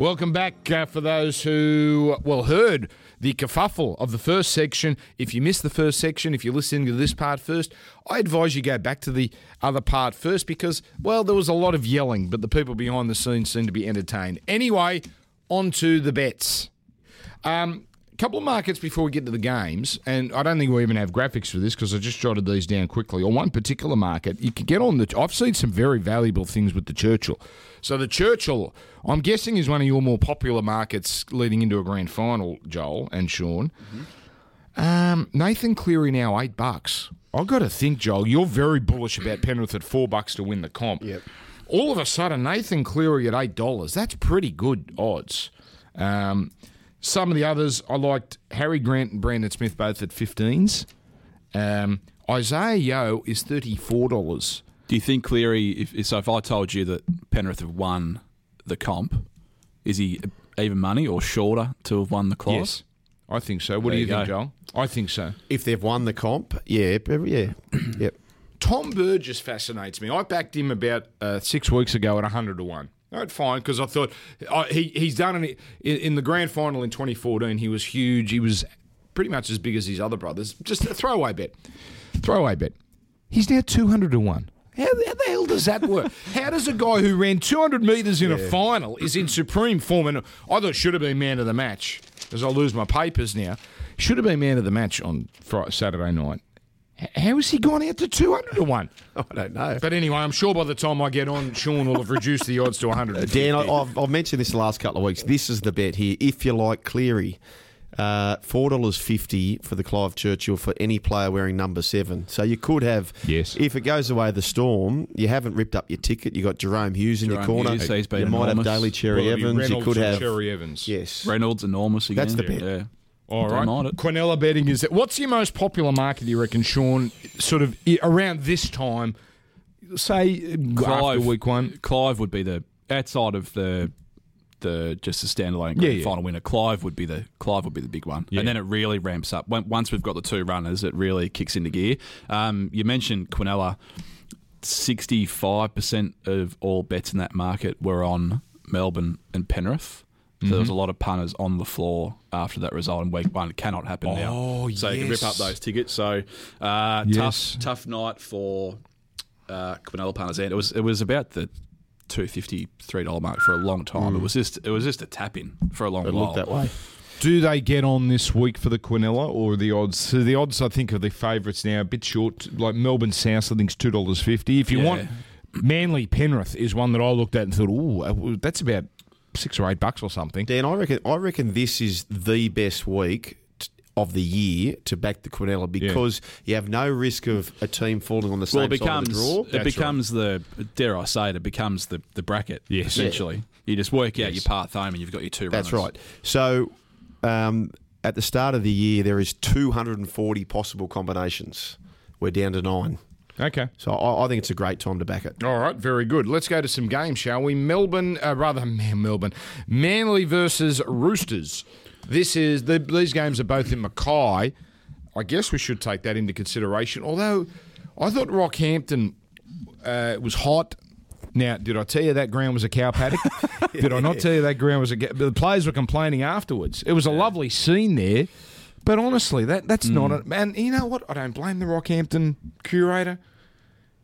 Welcome back uh, for those who, well, heard the kerfuffle of the first section. If you missed the first section, if you're listening to this part first, I advise you go back to the other part first because, well, there was a lot of yelling, but the people behind the scenes seemed to be entertained. Anyway, on to the bets. Um, couple of markets before we get to the games, and I don't think we even have graphics for this because I just jotted these down quickly. On one particular market, you can get on the. I've seen some very valuable things with the Churchill. So the Churchill, I'm guessing, is one of your more popular markets leading into a grand final. Joel and Sean. Um, Nathan Cleary now eight bucks. I've got to think, Joel, you're very bullish about Penrith at four bucks to win the comp. Yep. All of a sudden, Nathan Cleary at eight dollars. That's pretty good odds. Um, some of the others I liked Harry Grant and Brandon Smith both at 15s. Um, Isaiah Yeo is $34. Do you think Cleary? If, so, if I told you that Penrith have won the comp, is he even money or shorter to have won the class? Yes. I think so. What There do you you think, go. Joel? I think so. If they've won the comp, yeah, yeah, yep. Tom Burgess fascinates me. I backed him about uh, six weeks ago at 100 to 1. All right, fine, because I thought uh, he, he's done it in, in the grand final in 2014. He was huge. He was pretty much as big as his other brothers. Just a throwaway bet. Throwaway bet. He's now 200 to 1. How, how the hell does that work? how does a guy who ran 200 metres in a final is in supreme form? And I thought should have been man of the match, because I'll lose my papers now. Should have been man of the match on Friday, Saturday night. H- How has he gone out to 200 to 1? I don't know. But anyway, I'm sure by the time I get on, Sean will have reduced the odds to 100. Dan, I, I've, I've mentioned this the last couple of weeks. This is the bet here. If you like Cleary, uh, four dollars fifty for the Clive Churchill for any player wearing number seven. So you could have, Yes. If it goes away the storm, you haven't ripped up your ticket. You've got Jahrome Hughes in your corner. Hughes, he's been you might have enormous. Daly Cherry Well, it'll Evans. You could have Cherry Evans. yes. Reynolds enormous again. That's the bet. Yeah. All it. Quinella betting is that. What's your most popular market, do you reckon, Sean? Sort of around this time, say uh, after week one. Clive would be the outside of the the just a standalone Yeah, yeah. final winner. Clive would be the Clive would be the big one, Yeah. and then it really ramps up. When- Once we've got the two runners, it really kicks into gear. Um, you mentioned Quinella. Sixty-five percent of all bets in that market were on Melbourne and Penrith. So there was Mm-hmm. a lot of punters on the floor after that result in week one. It cannot happen now. Oh, so you can rip up those tickets. So uh, Yes. tough, tough night for uh, Quinella punters. And it was it was about the two fifty three dollar mark for a long time. It was just it was just a tap in for a long It while. looked that way. Do they get on this week for the Quinella or the odds? So the odds, I think, of the favourites now a bit short. Like Melbourne South, I think, is two dollars fifty. If you Yeah. want, Manly Penrith is one that I looked at and thought, oh, that's about six or eight bucks or something. Dan, I reckon. I reckon this is the best week of the year to back the Quinella because you have no risk of a team falling on the same Well, it becomes side of the draw. it That's becomes the dare I say it, it becomes the the bracket. Yes. essentially. You just work out Yes. your path home, and you've got your two. That's runners. right. So, um, at the start of the year, there is 240 possible combinations. We're down to nine. Okay. So I, I think it's a great time to back it. All right, very good. Let's go to some games, shall we? Melbourne, uh, rather Melbourne, Manly versus Roosters. This is the, these games are both in Mackay. I guess we should take that into consideration. Although I thought Rockhampton uh, was hot. Now, did I tell you that ground was a cow paddock? did I not tell you that ground was a? ga- The players were complaining afterwards. It was a lovely scene there, but honestly, that that's not it. And you know what? I don't blame the Rockhampton curator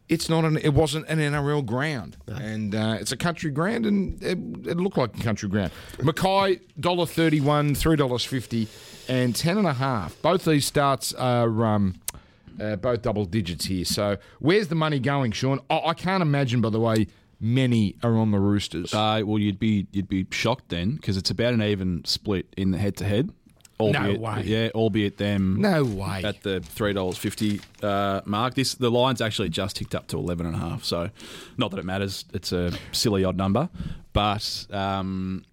it's not an it wasn't an NRL ground, and uh, it's a country ground, and it, it looked like a country ground. Mackay dollar thirty one, three dollars fifty, and ten and a half. Both these starts are. Um, uh, both double digits here. So, where's the money going, Sean? I, I can't imagine, by the way, many are on the Roosters. Uh, well, you'd be you'd be shocked then because it's about an even split in the head to head. Albeit, way. Yeah, albeit them no way. at the three dollars fifty uh, mark. This the line's actually just ticked up to eleven and a half. So, not that it matters. It's a silly odd number, but um,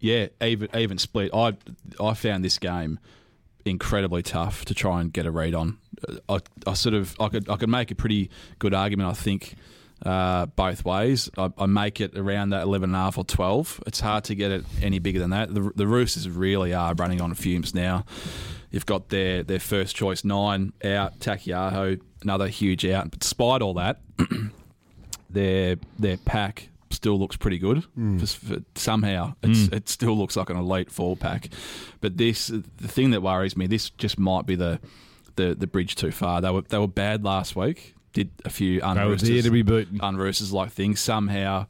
yeah, even even split. I I found this game incredibly tough to try and get a read on. I, I sort of I could I could make a pretty good argument. I think. Uh, both ways, I, I make it around that eleven and a half or twelve. It's hard to get it any bigger than that. The, the Roosters really are running on fumes now. You've got their their first choice nine out, Taukeiaho, another huge out. But despite all that, their their pack still looks pretty good. For, for somehow, it's, it still looks like an elite forward pack. But this, the thing that worries me, this just might be the the, the bridge too far. They were they were bad last week. Did a few there unroosters, to be beaten. unroosters like things somehow.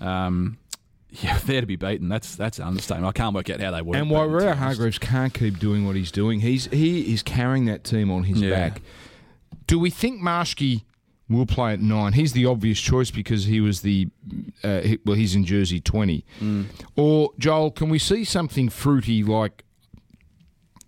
Um, yeah, there to be beaten. That's that's an understatement. I can't work out how they were. And Waerea-Hargreaves can't keep doing what he's doing. He's he is carrying that team on his Yeah. back. Do we think Marschke will play at nine? He's the obvious choice because he was the uh, he, well, he's in jersey twenty. Or Joel, can we see something fruity like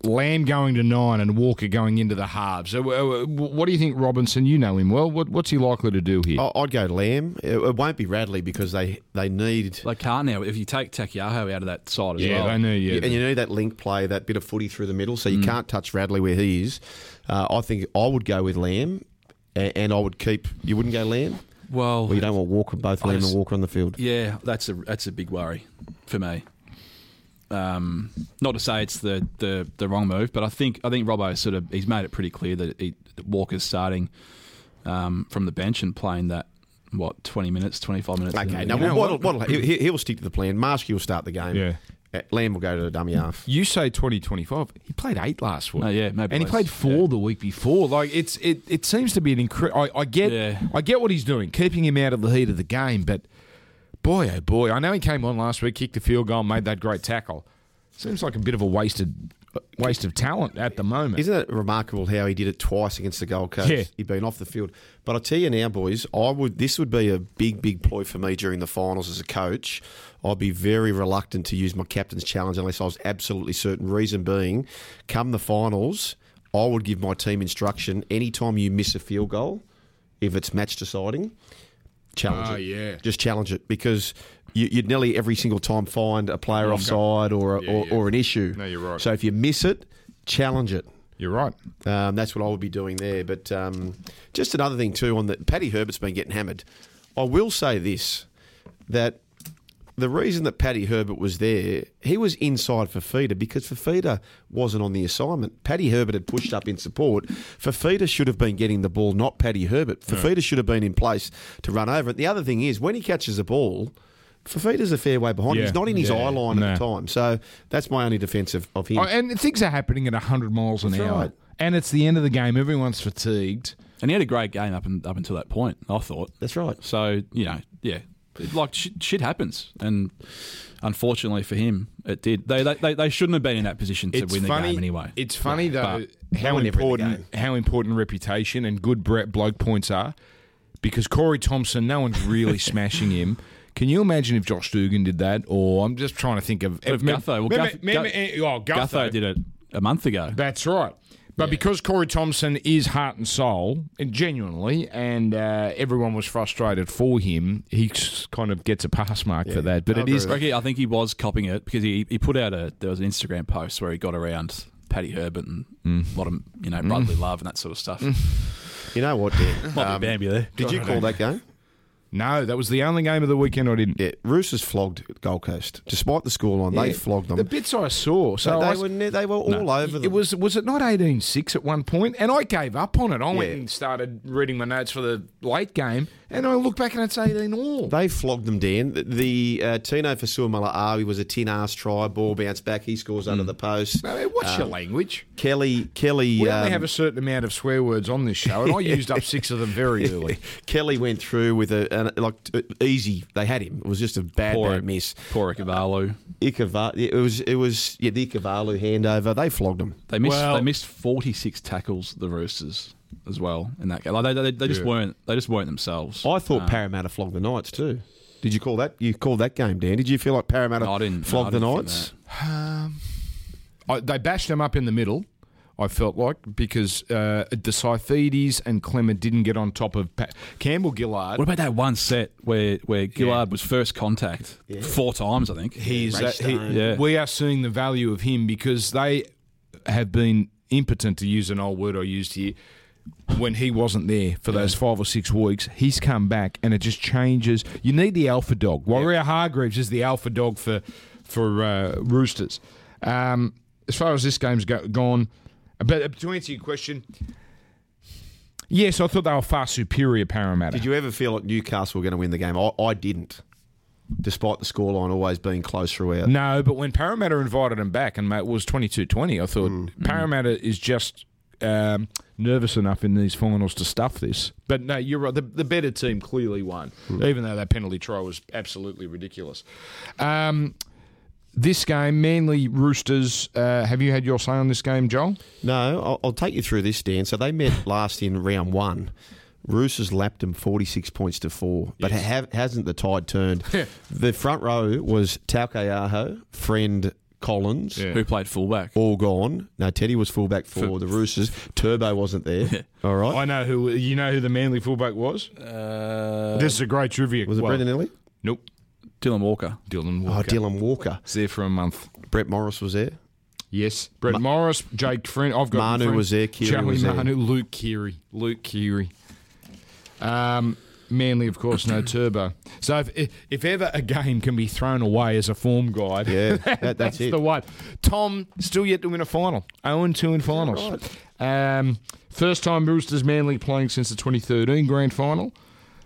Lamb going to nine and Walker going into the halves? So, uh, what do you think, Robinson? You know him well. What, what's he likely to do here? I- I'd go Lamb. It, it won't be Radley because they, they need They can't now. If you take Taukeiaho out of that side as well. yeah, well, they know. Yeah, and you need that link play, that bit of footy through the middle, so Mm. you can't touch Radley where he is. Uh, I think I would go with Lamb, and, and I would keep. You wouldn't go Lamb. well, Well, you don't want Walker, both Lamb just- and Walker on the field. Yeah, that's a that's a big worry for me. Um, not to say it's the, the, the wrong move, but I think I think Robbo sort of he's made it pretty clear that, he, that Walker's starting um, from the bench and playing that what twenty minutes, twenty five minutes. Okay, in no, the- what'll, what? what'll, he, he'll stick to the plan. Marschke will start the game. Yeah. Uh, Lamb will go to the dummy half. You say twenty twenty five. He played eight last week. Oh, yeah, maybe and he played four Yeah. the week before. Like it's it, it seems to be an incredible. I, I get Yeah. I get what he's doing, keeping him out of the heat of the game. But boy, oh boy, I know he came on last week, kicked the field goal, made that great tackle. Seems like a bit of a wasted uh, waste of talent at the moment. Isn't it remarkable how he did it twice against the Gold Coast? Yeah. He'd been off the field. But I tell you now, boys, I would. This would be a big, big ploy for me during the finals as a coach. I'd be very reluctant to use my captain's challenge unless I was absolutely certain. Reason being, come the finals, I would give my team instruction: anytime you miss a field goal, if it's match deciding, challenge Ah, it. yeah. just challenge it because you, you'd nearly every single time find a player offside or a, Yeah, or, yeah. or an issue. No, you're right. So if you miss it, challenge it. You're right. Um, that's what I would be doing there. But um, just another thing too on that, Paddy Herbert's been getting hammered. I will say this: that the reason that Paddy Herbert was there, he was inside for Fifita because Fifita wasn't on the assignment. Paddy Herbert had pushed up in support. Fifita should have been getting the ball, not Paddy Herbert. Fifita should have been in place to run over it. The other thing is when he catches the ball. Fifita's a fair way behind. Yeah. He's not in his Yeah. eye line No. at the time. So that's my only defence of, of him. Oh, and things are happening at hundred miles an That's hour, right. and it's the end of the game. Everyone's fatigued. and he had a great game up and, up until that point. I thought. That's right. So you know, yeah, It- like shit, shit happens, and unfortunately for him, it did. They they, they, shouldn't have been in that position to It's win the game anyway. It's funny though how were never in the important how important reputation and good bre- bloke points are. Because Corey Thompson, no one's really smashing him. Can you imagine if Josh Dugan did that? Or I'm just trying to think of if Gutho- well, mem- Guth- mem- Guth- eh, oh, Gutho. Gutho did it a month ago. That's right. But because Corey Thompson is heart and soul, and genuinely, and uh, everyone was frustrated for him, he kind of gets a pass mark for that. But I it agree is with Ricky, I think he was copying it because he, he put out a there was an Instagram post where he got around Paddy Herbert and Mm. a lot of you know brotherly love and that sort of stuff. You know what, Dan? Might Um, be Bambi there. Did you call that game? No. That was the only game of the weekend I didn't. Yeah, Roosters flogged Gold Coast. Despite the scoreline, they flogged them. The bits I saw, so they, I, were ne- they were all over them. It was was it not 18-6 at one point? And I gave up on it. I went and started reading my notes for the late game, and I look back and it's 18 all. They flogged them, Dan. The, uh, Tino Fasua was a tin ass try, ball bounced back, he scores under the post. Mean, what's your language? Kelly, Kelly, We um, only have a certain amount of swear words on this show, and I used up six of them very early. Kelly went through with a, an, like t- easy. They had him. It was just a bad, Poor, bad miss. poor Ikavalu. Ikava, it was, it was, yeah, the Ikavalu handover. They flogged him. They missed Well- they missed forty six tackles the Roosters as well in that game. Like they, they, they just Yeah. weren't they just weren't themselves. I thought um, Parramatta flogged the Knights too. Did you call that? You called that game, Dan? Did you feel like Parramatta No, I didn't- no, flogged I the didn't think Knights? Um, I, they bashed them up in the middle. I felt like because uh, the Saifitis and Clement didn't get on top of pa- Campbell Gillard. What about that one set where where Gillard was first contact four times? I think He's Ray uh, he, Stone. Yeah. we are seeing the value of him because they have been impotent to use an old word I used here when he wasn't there for those five or six weeks. He's come back and it just changes. You need the alpha dog. Waerea-Hargreaves is the alpha dog for for uh, Roosters. Um, as far as this game's go- gone, but to answer your question. Yes, I thought they were far superior Parramatta. Did you ever feel like Newcastle were going to win the game? I, I didn't. despite the scoreline always being close throughout. No, but when Parramatta invited him back and it was 22-20, I thought Mm. Parramatta is just um, nervous enough in these finals to stuff this. But no, you're right. The, the better team clearly won, Mm. even though that penalty try was absolutely ridiculous. Um, this game, Manly Roosters. Uh, have you had your say on this game, Joel? No, I'll, I'll take you through this, Dan. So they met last in round one. Roosters lapped them 46 points to four, but ha- hasn't the tide turned? the front row was Taukeiaho, Friend Collins, Yeah. Who played fullback? all gone. No, Teddy was fullback for, the Roosters. Turbo wasn't there. All right. I know who. You know who the Manly fullback was. Uh, this is a great trivia. was it well, Brendan Elliott? Nope. Dylan Walker. Dylan Oh, Walker. Dylan Walker. was there for a month. Brett Morris was there. Yes, Brett Morris, Jake Friend. I've got Manu was there, Keary Joey was there. Manu, Luke Keary, Luke Keary. Um, Manly, of course, no turbo. So if, if ever a game can be thrown away as a form guide, Yeah, that- that's it. the one. Tom still yet to win a final. 0 2 in finals. Um, first time Roosters Manly playing since the 2013 grand final.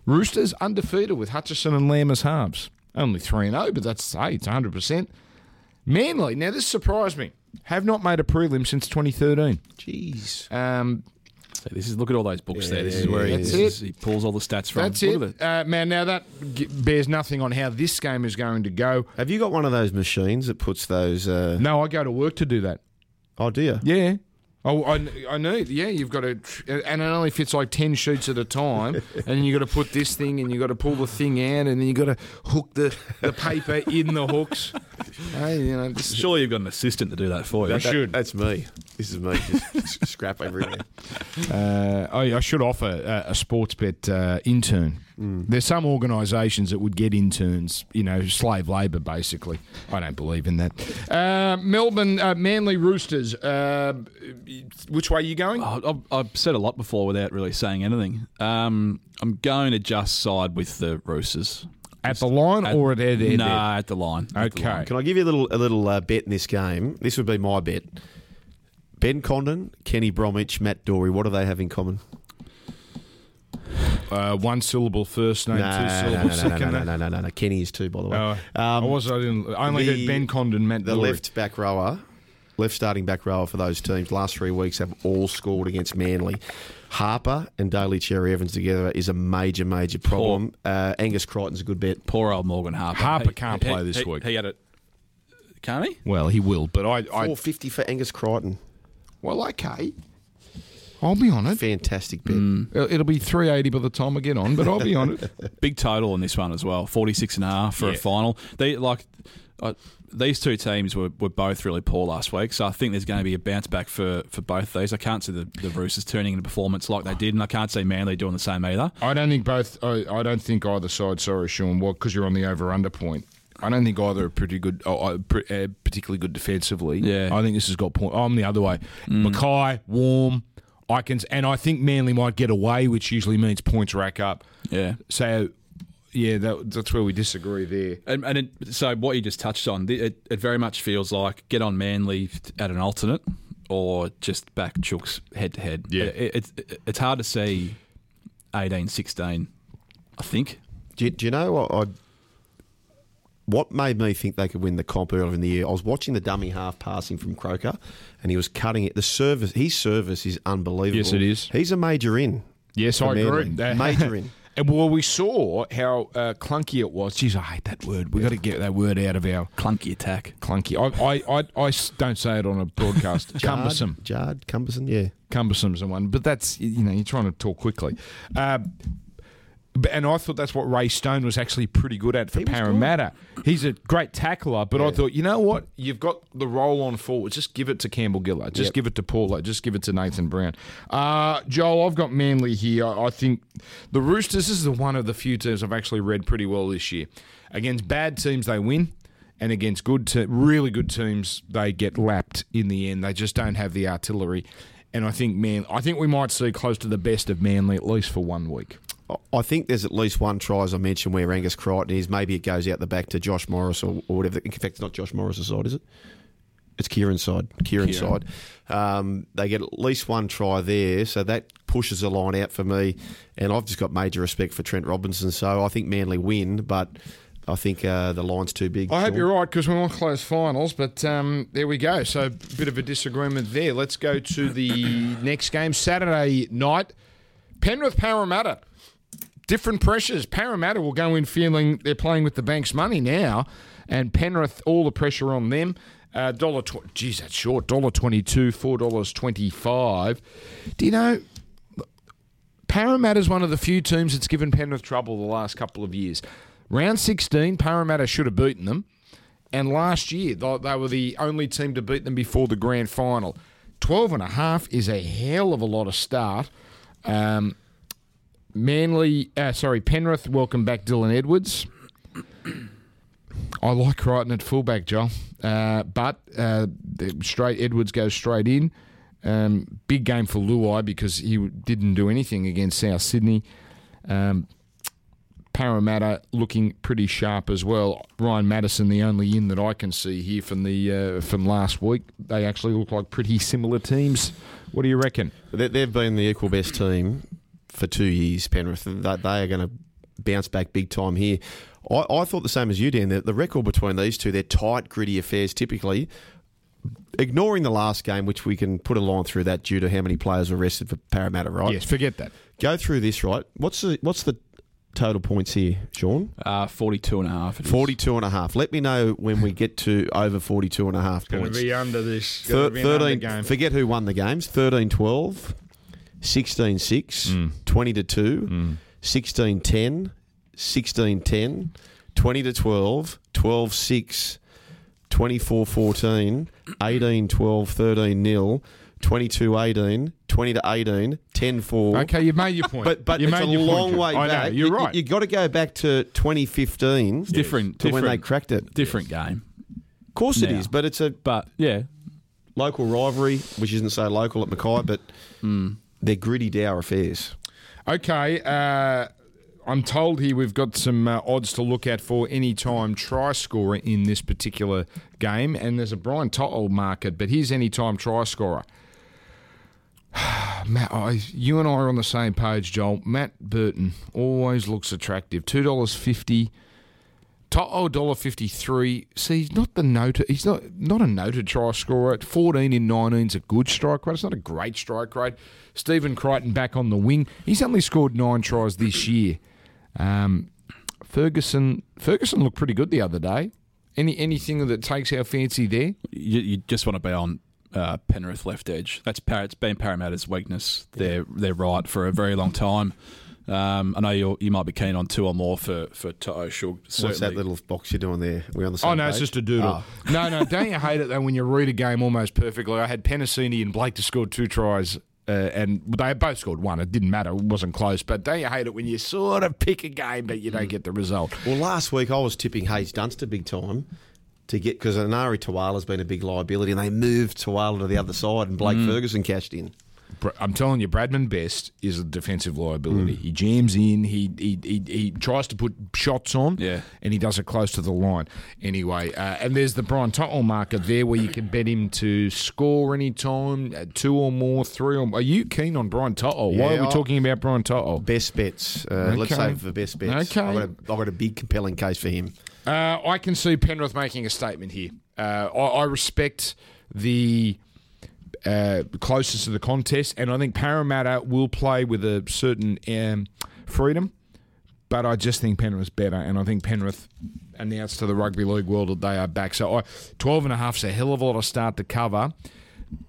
Roosters undefeated with Hutchison and Lamb as halves. Only 3 0, but that's, hey, it's 100%. Manly, now this surprised me, have not made a prelim since 2013. Jeez. Um, So this is look at all those books there. This is Yeah, where he, that's this is- he pulls all the stats from. that's Look it. at Uh, man, now that g- bears nothing on how this game is going to go. Have you got one of those machines that puts those? Uh, No, I go to work to do that. Oh dear. Yeah. Oh, I, I need. Yeah, you've got to, and it only fits like ten sheets at a time, and then you got to put this thing, and you got to pull the thing out, and then you got to hook the, the paper in the hooks. Hey, you know, this, Surely you've got an assistant to do that for you. I should. That's me. This is me. Just scrap everything. Uh, I, I should offer a, a sports bet uh, intern. There's some organisations that would get interns, you know, slave labour basically. I don't believe in that. Uh, Melbourne uh, Manly Roosters. Uh, which way are you going? Oh, I've, I've said a lot before without really saying anything. Um, I'm going to just side with the Roosters. At the line At- or at their, their, Nah, at the line. At the Okay. line. Can I give you a little a little uh, bet in this game? This would be my bet. Ben Condon, Kenny Bromwich, Matt Doorey. What do they have in common? Uh, one syllable first name, No, two no, no, syllable no, no, second no, name. no, no, no, no. Kenny is two, by the way. Oh, I Um, was. I didn't. I only the- heard Ben Condon, Matt the Doorey. left back rower, left starting back rower for those teams last three weeks have all scored against Manly. Harper and Daly Cherry Evans together is a major, major problem. Uh, Angus Crichton's a good bet. Poor old Morgan Harper. Harper He- can't he- play this he- week. He had it. Can't he? Well, he will, but I. I Four fifty for Angus Crichton. well, okay. I'll be on it. Fantastic bet. It'll it'll be 380 by the time I get on, but I'll be on it. Big total on this one as well. 46 and a half for Yeah. a final. They like uh, these two teams were, were both really poor last week, so I think there's going to be a bounce back for, for both these. I can't see the, the Roosters turning into performance like they did, and I can't see Manly doing the same either. I don't think both. I, I don't think either side. Sorry, Sean. Well, because you're on the over under point. I don't think either are pretty good, uh, uh, pre- uh, particularly good defensively. Yeah. I think this has got point. I'm the other way. Mackay, warm. I can, and I think Manly might get away, which usually means points rack up. Yeah. So, yeah, that, that's where we disagree there. And, and it, so what you just touched on, it, it very much feels like get on Manly at an alternate or just back Chooks head to head. Yeah. It, it, it, it's hard to see 18, 16, I think. Do you, do you know what I? What made me think they could win the comp earlier in the year? I was watching the dummy half passing from Croker, and he was cutting it. The service, his service is unbelievable. Yes, it is. He's a major in. Yes, for I Manly. agree. Major in. And well, we saw how uh, clunky it was. Jeez, I hate that word. We've got to get that word out of our Clunky attack. clunky. I, I, I don't say it on a broadcast. cumbersome. Jard Cumberson, yeah. Cumbersome's the one. But that's, you know, you're trying to talk quickly. Uh, but- and I thought that's what Ray Stone was actually pretty good at for He Parramatta. He's a great tackler, but I thought, you know what? You've got the roll on forward. Just give it to Campbell Gillard. Just Yep. give it to Paulo. Just give it to Nathan Brown. Uh, Joel, I've got Manly here. I think the Roosters, this is the one of the few teams I've actually read pretty well this year. Against bad teams, they win. And against good, te- really good teams, they get lapped in the end. They just don't have the artillery. And I think, man, I think we might see close to the best of Manly at least for one week. I think there's at least one try, as I mentioned, where Angus Crichton is. Maybe it goes out the back to Josh Morris or, or whatever. In fact, it's not Josh Morris' side, is it? It's Kieran's side. Kieran's Kieran. side. Um, they get at least one try there, so that pushes the line out for me. And I've just got major respect for Trent Robinson, so I think Manly win, but I think uh, the line's too big. I hope Sean. you're right because we want close finals, but um, there we go. So, a bit of a disagreement there. Let's go to the next game Saturday night. Penrith Parramatta. Different pressures. Parramatta will go in feeling they're playing with the bank's money now, and Penrith all the pressure on them. Uh, dollar tw- geez, that's short. Dollar twenty-two, four dollars twenty-five. Do you know? Parramatta's one of the few teams that's given Penrith trouble the last couple of years. Round 16, Parramatta should have beaten them. And last year, they were the only team to beat them before the grand final. 12 and a is a hell of a lot of start. Um, Manly, uh, sorry, Penrith, welcome back Dylan Edwards. I like Crichton at fullback, Joel. Uh, but uh, straight Edwards goes straight in. Um, big game for Luai because he didn't do anything against South Sydney. Um, Parramatta looking pretty sharp as well. Ryan Matterson, the only in that I can see here from the uh, from last week. They actually look like pretty similar teams. What do you reckon? They've been the equal best team for two years, Penrith. They they are going to bounce back big time here. I, I thought the same as you, Dan. The, the record between these two, they're tight, gritty affairs typically. Ignoring the last game, which we can put a line through that due to how many players were arrested for Parramatta, right? Yes, forget that. Go through this, right? What's the what's the total points here, Sean? Uh, 42 and a half. it is. 42 and a half. Let me know when we get to over 42 and a half points. under this. Thir- 13 forget who won the games 13 12 16 6 mm. 20 to 2 mm. 16 10 16 10 20 to 12 12 6 24 14 18 12 13 nil 22 18 20 to 18 10 4 Okay, you've made your point. but but you it's a long point, way I back. know, you're you, right. You, got to go back to 2015 Different, to when they cracked it. different game. Of course it Now. is, but it's a But yeah, local rivalry, which isn't so local at Mackay, but mm. They're gritty dour affairs. Okay, uh, I'm told here we've got some uh, odds to look at for any time try scorer in this particular game, and there's a Brian To'o market, but here's any time try scorer. Matt, I, you and I are on the same page, Joel. Matt Burton always looks attractive. Two dollars fifty. Toto dollar fifty three. See, he's not the noted. He's not not a noted try scorer. Fourteen in nineteen is a good strike rate. It's not a great strike rate. Stephen Crichton back on the wing. He's only scored nine tries this year. Um, Ferguson Ferguson looked pretty good the other day. Any anything that takes our fancy there? you, you just want to be on uh, Penrith left edge. That's Par- it's been Parramatta's weakness. They're they're right for a very long time. Um, I know you you might be keen on two or more for for Toto Shug. What's that little box you're doing there? we on the same Oh no, page? it's just a doodle. No, no, don't you hate it though when you read a game almost perfectly? I had Penisini and Blake to score two tries. Uh, and they both scored one. It didn't matter. It wasn't close. But don't you hate it when you sort of pick a game but you don't get the result? Well, last week I was tipping Hayze Dunster big time to get because Enari Tuala's been a big liability, and they moved Tuala to the other side, and Blake Ferguson cashed in. I'm telling you, Bradman Best is a defensive liability. He jams in. He, he he he tries to put shots on. Yeah. and he does it close to the line. Anyway, uh, and there's the Brian To'o marker there where you can bet him to score any time, uh, two or more, three or. Are you keen on Brian To'o? Why are we I- talking about Brian To'o? Best bets. Uh, Let's save for best bets. Okay. I've got, a, I've got a big compelling case for him. Uh, I can see Penrith making a statement here. Uh, I, I respect the uh, closest to the contest, and I think Parramatta will play with a certain um, freedom. But I just think Penrith's better, and I think Penrith announced to the rugby league world that they are back. So I, 12 and a half is a hell of a lot of start to cover.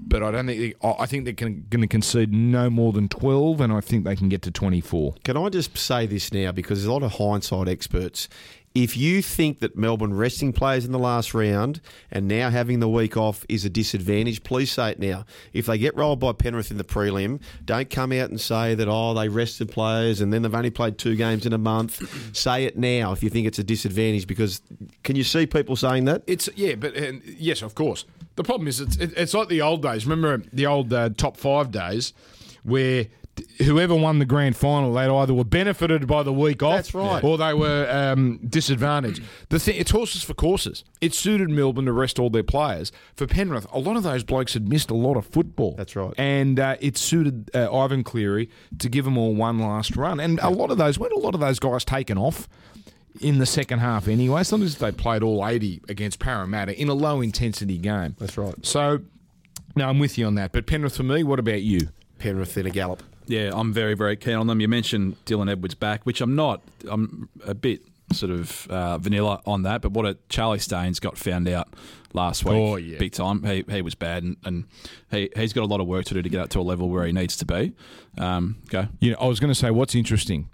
But I don't think I I think they're going to concede no more than 12, and I think they can get to 24. Can I just say this now because there's a lot of hindsight experts. If you think that Melbourne resting players in the last round and now having the week off is a disadvantage, please say it now. If they get rolled by Penrith in the prelim, don't come out and say that, oh, they rested players and then they've only played two games in a month. say it now if you think it's a disadvantage because can you see people saying that? It's yeah, but and, yes, of course. The problem is it's it's like the old days. Remember the old uh, top five days where whoever won the grand final, they either were benefited by the week off, That's right. or they were um, disadvantaged. The thing, it's horses for courses. It suited Melbourne to rest all their players. For Penrith, a lot of those blokes had missed a lot of football. That's right. and uh, it suited uh, Ivan Cleary to give them all one last run. And a lot of those, when a lot of those guys taken off in the second half anyway. It's not as if they played all 80 against Parramatta in a low intensity game. That's right. So, no, I'm with you on that. But Penrith for me, what about you? Penrith in a gallop. Yeah, I'm very, very keen on them. You mentioned Dylan Edwards back, which I'm not. I'm a bit sort of uh, vanilla on that, but what a Charlie Staines got found out last week, Oh, yeah. big time. He, he was bad, and, and he, he's got a lot of work to do to get up to a level where he needs to be. Um, go. You know, I was going to say what's interesting.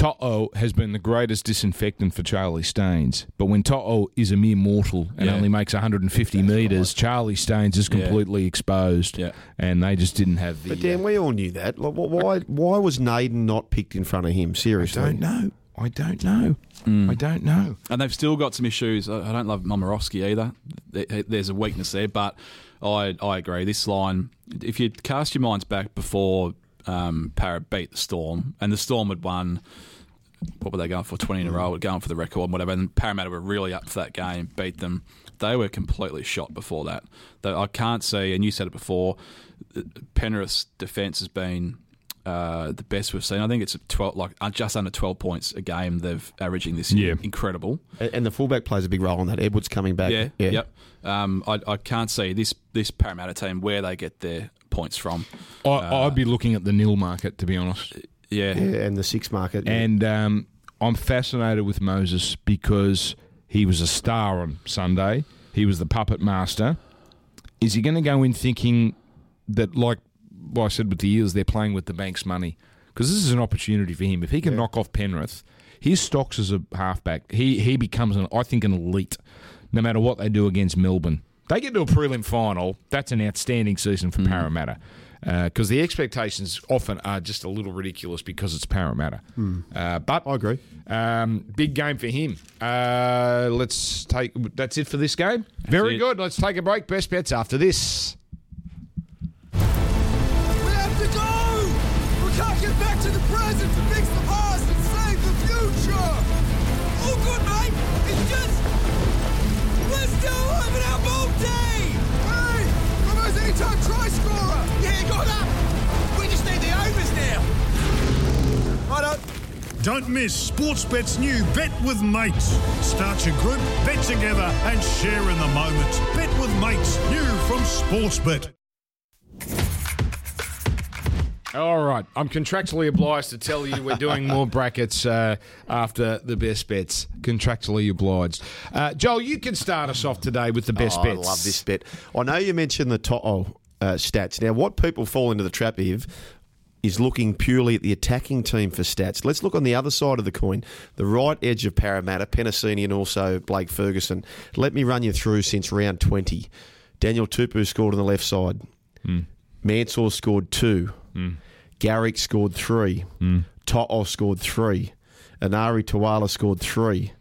To'o has been the greatest disinfectant for Charlie Staines, but when To'o is a mere mortal and Yeah. only makes 150 metres, Charlie Staines is Yeah. completely exposed, Yeah. and they just didn't have the. But Dan, uh, we all knew that. Like, why? Why was Naden not picked in front of him? Seriously, I don't know. I don't know. Mm. I don't know. And they've still got some issues. I I don't love Momirovski either. There's a weakness there, but I I agree. This line, if you cast your minds back before um, Parrot beat the Storm, and the Storm had won, what were they going for? 20 in a row, going for the record, and whatever. And Parramatta were really up for that game, beat them. They were completely shot before that. They- I can't see, and you said it before, Penrith's defence has been uh, the best we've seen. I think it's 12, like uh, just under 12 points a game they've averaging this year. Yeah. Incredible. and, the fullback plays a big role in that. Edwards coming back. Yeah, yep. Um, I, I can't see this this Parramatta team where they get their points from. I, Uh, I'd be looking at the nil market to be honest, Yeah, Yeah, and the six market. yeah. and um, I'm fascinated with Moses because he was a star on Sunday. He was the puppet master. Is he going to go in thinking that, like what I said with the Eels, they're playing with the bank's money? Because this is an opportunity for him. If he can knock off Penrith, his stocks as a halfback, he he becomes an I think an elite. No matter what they do against Melbourne, they get to a prelim final. That's an outstanding season for Parramatta. Because the expectations often are just a little ridiculous because it's Parramatta. Uh, but I agree. um, big game for him. Uh, let's take. That's it for this game. Very it. good. Let's take a break. Best bets after this. We have to go! We can't get back to the present Righto. Don't miss Sportsbet's new Bet with Mates. Start your group, bet together, and share in the moment. Bet with Mates, new from Sportsbet. All right. I'm contractually obliged to tell you we're doing more brackets uh, after the best bets. Contractually obliged. Uh, Joel, you can start us off today with the best Oh, bets. I love this bet. I know you mentioned the To'o uh, stats. Now, what people fall into the trap of is looking purely at the attacking team for stats. Let's look on the other side of the coin, the right edge of Parramatta, Penisini and also Blake Ferguson. Let me run you through since round 20. Daniel Tupou scored on the left side. Hmm. Mansour scored two. Hmm. Garrick scored three. Hmm. To'o scored three. Enari Tuala scored three.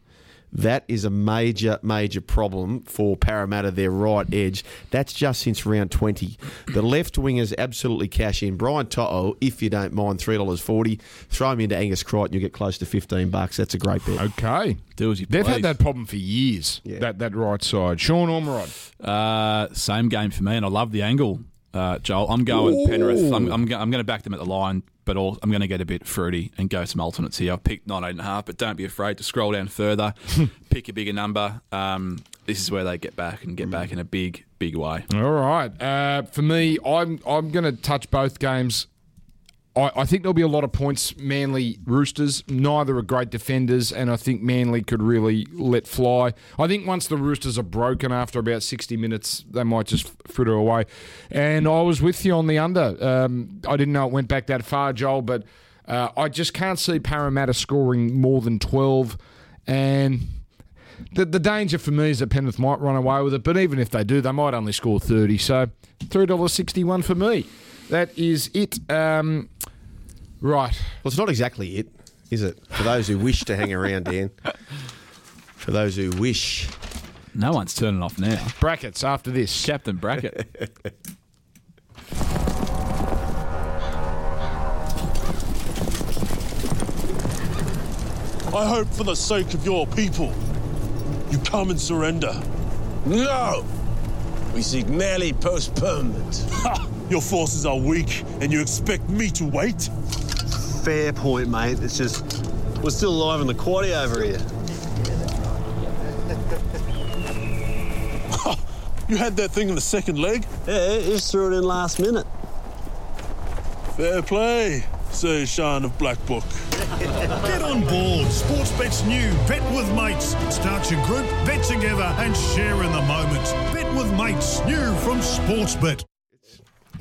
That is a major, major problem for Parramatta, their right edge. That's just since round 20. The left wingers absolutely cash in. Brian To'o, if you don't mind, $3.40. Throw him into Angus Crichton, you'll get close to 15 bucks. That's a great bet. Okay. do as you They've please. had that problem for years, Yeah. that, that right side. Sean Ormerod. Uh, same game for me, and I love the angle, uh, Joel. I'm going Penrith. I'm, I'm, go- I'm going to back them at the line, but all, I'm going to get a bit fruity and go some alternates here. I've picked nine eight and a half, but don't be afraid to scroll down further, pick a bigger number. Um, this is where they get back and get back in a big, big way. All right. Uh, for me, I'm I'm going to touch both games. I, I think there'll be a lot of points. Manly Roosters, neither are great defenders, and I think Manly could really let fly. I think once the Roosters are broken after about 60 minutes, they might just fritter away. And I was with you on the under. Um, I didn't know it went back that far, Joel, but uh, I just can't see Parramatta scoring more than 12. And the, the danger for me is that Penrith might run away with it, but even if they do, they might only score 30. So $3.61 for me. That is it. Um, right. Well, it's not exactly it, is it? For those who wish to hang around, Dan. For those who wish. No one's turning off now. Brackets after this. Captain Bracket. I hope for the sake of your people, you come and surrender. No! We seek merely postponement. Ha! Your forces are weak, and you expect me to wait? Fair point, mate. It's just We're still alive in the quaddy over here. You had that thing in the second leg? Yeah, just threw it in last minute. Fair play, says Sean of Black Book. Get on board Sportsbet's new Bet with Mates. Start your group, bet together, and share in the moment. Bet with Mates, new from Sportsbet.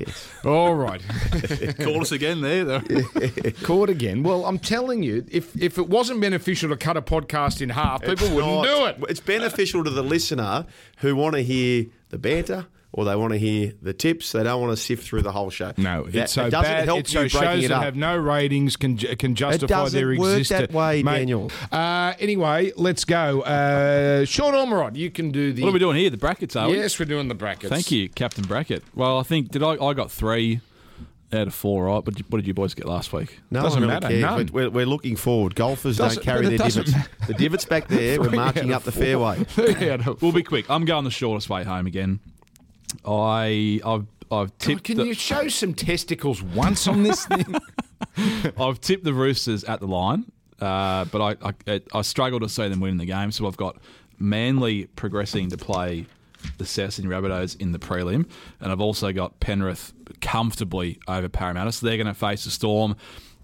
All right. Call us again there. though. Caught again. Well, I'm telling you, if if it wasn't beneficial to cut a podcast in half, people It's wouldn't not- do it. It's beneficial to the listener who want to hear the banter or they want to hear the tips. They don't want to sift through the whole show. No, That- it's so it doesn't bad. help it's so you breaking shows it that up. have no ratings can can justify doesn't their work existence. that way, Daniel. Uh, anyway, let's go. Uh, Sean Ormerod, you can do the. What are we doing here? The brackets, are we? Yes, we're doing the brackets. Thank you, Captain Bracket. Well, I think did I? I got three out of four, right? But what did you boys get last week? No Doesn't really matter, cares. none. We're, we're looking forward. Golfers Doesn't- don't carry their doesn't divots. The divots back there. We're Three marking up the four. fairway. We'll be quick. I'm going the shortest way home again. I I've I've God, tipped can the, you show some testicles once on this thing? I've tipped the Roosters at the line, uh, but I, I I struggle to see them winning the game. So I've got Manly progressing to play the South Sydney Rabbitohs in the prelim, and I've also got Penrith comfortably over Parramatta. So they're going to face the Storm.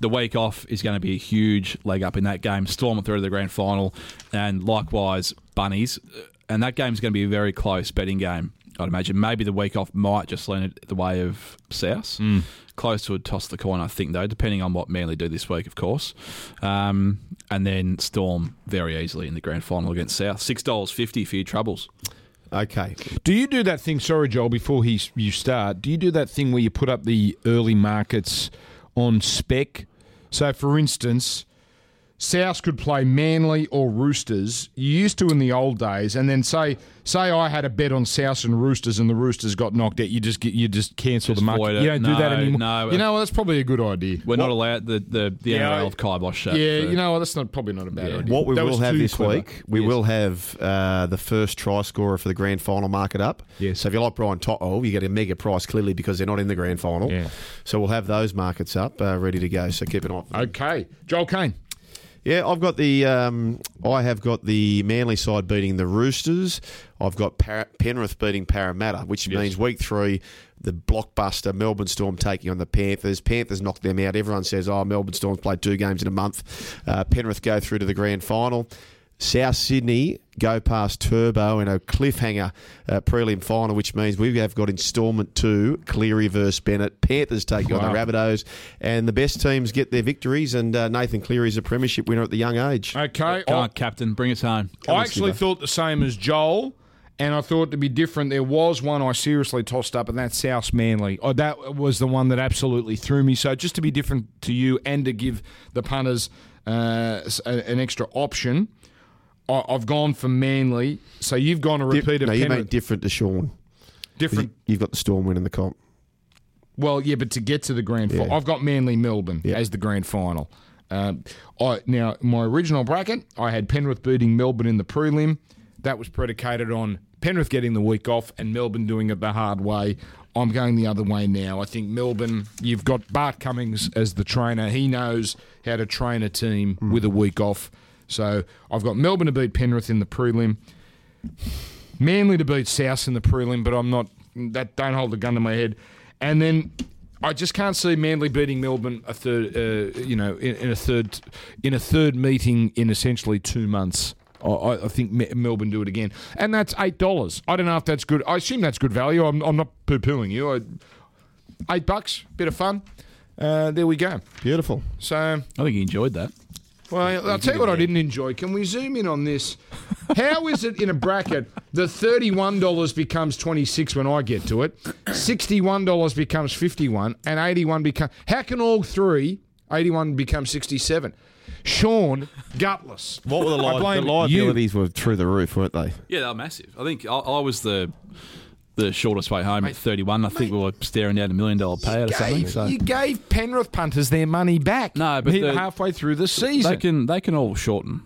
The week off is going to be a huge leg up in that game. Storm through to the grand final, and likewise Bunnies. And that game is going to be a very close betting game. I'd imagine maybe the week off might just lean it the way of South. Close to a toss the coin, I think, though, depending on what Manly do this week, of course. Um, and then Storm very easily in the grand final against South. Six dollars fifty for your troubles. Okay. Do you do that thing? Sorry, Joel. Before he you start, do you do that thing where you put up the early markets on spec? So, for instance, South could play Manly or Roosters. You used to in the old days, and then say say I had a bet on South and Roosters, and the Roosters got knocked out. You just get you just cancel Just the market. void it. You don't do that anymore. no. You know what? That's probably a good idea. We're not allowed the the, the Yeah, NRL I- of kibosh shut. Yeah, for- you know what? That's not probably not a bad Yeah. idea. What we That will have this clever. week, we Yes. will have uh, the first try scorer for the grand final market up. Yes. So if you like Brian To'o, you get a mega price clearly because they're not in the grand final. Yeah. So we'll have those markets up uh, ready to go. So keep an eye. on. Okay, Joel Caine. Yeah, I've got the. Um, I have got the Manly side beating the Roosters. I've got Par- Penrith beating Parramatta, which means week three, the blockbuster Melbourne Storm taking on the Panthers. Panthers knocked them out. Everyone says, "Oh, Melbourne Storm's played two games in a month." Uh, Penrith go through to the grand final. South Sydney go past Turbo in a cliffhanger uh, prelim final, which means we have got instalment two, Cleary versus Bennett. Panthers take on the Rabbitohs, and the best teams get their victories. And uh, Nathan Cleary's a premiership winner at the young age. Okay, Come on, Captain, bring us home. I actually thought the same as Joel, and I thought to be different. There was one I seriously tossed up, and that's South Manly. Oh, that was the one that absolutely threw me. So just to be different to you, and to give the punters uh, an extra option, I- I've gone for Manly. So you've gone a repeat of no, you made different to Sean. different. You, have got the Storm winning the comp. Well, yeah, but to get to the grand final, Yeah. I've got Manly Melbourne Yeah. as the grand final. Um, I now my original bracket, I had Penrith beating Melbourne in the prelim. That was predicated on Penrith getting the week off and Melbourne doing it the hard way. I'm going the other way now. I think Melbourne. You've got Bart Cummings as the trainer. He knows how to train a team with a week off. So I've got Melbourne to beat Penrith in the prelim. Manly to beat South in the prelim, but I'm not. That don't hold the gun to my head. And then I just can't see Manly beating Melbourne a third. Uh, you know, in, in a third in a third meeting in essentially two months. I- I, I think Me- Melbourne do it again, and that's eight dollars. I don't know if that's good. I assume that's good value. I'm, I'm not poo pooing you. I, eight bucks, bit of fun. Uh, there we go. Beautiful. So I think you enjoyed that. Well, I'll tell you what I didn't enjoy. Can we zoom in on this? How is it in a bracket the thirty-one dollars becomes twenty-six when I get to it, sixty-one dollars becomes fifty-one, and eighty-one become? How can all three eighty-one become sixty-seven? Sean, gutless. What were the, li- the liabilities were through the roof, weren't they? Yeah, they were massive. I think I, I was the the shortest way home at 31. I think we were staring down a million dollar payout or something. Gave, So you gave Penrith punters their money back. No, but He- the- halfway through the season, they can they can all shorten.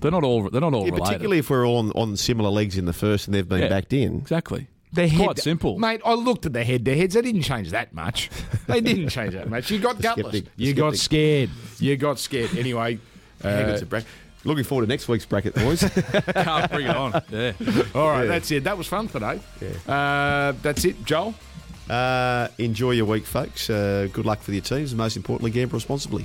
They're not all they're not all Yeah, related. particularly if we're all on, on similar legs in the first and they've been Yeah. backed in. Exactly. The head, Quite simple. mate. I looked at the head. Their heads. They didn't change that much. They didn't change that much. You got gutless. skeptic, the You got scared. You got scared. Anyway, uh, good's a bracket? Looking forward to next week's bracket, boys. Can't bring it on. Yeah. all right. Yeah. That's it. That was fun today. Uh, that's it, Joel. uh, enjoy your week, folks. Uh, good luck for your teams, and most importantly, gamble responsibly.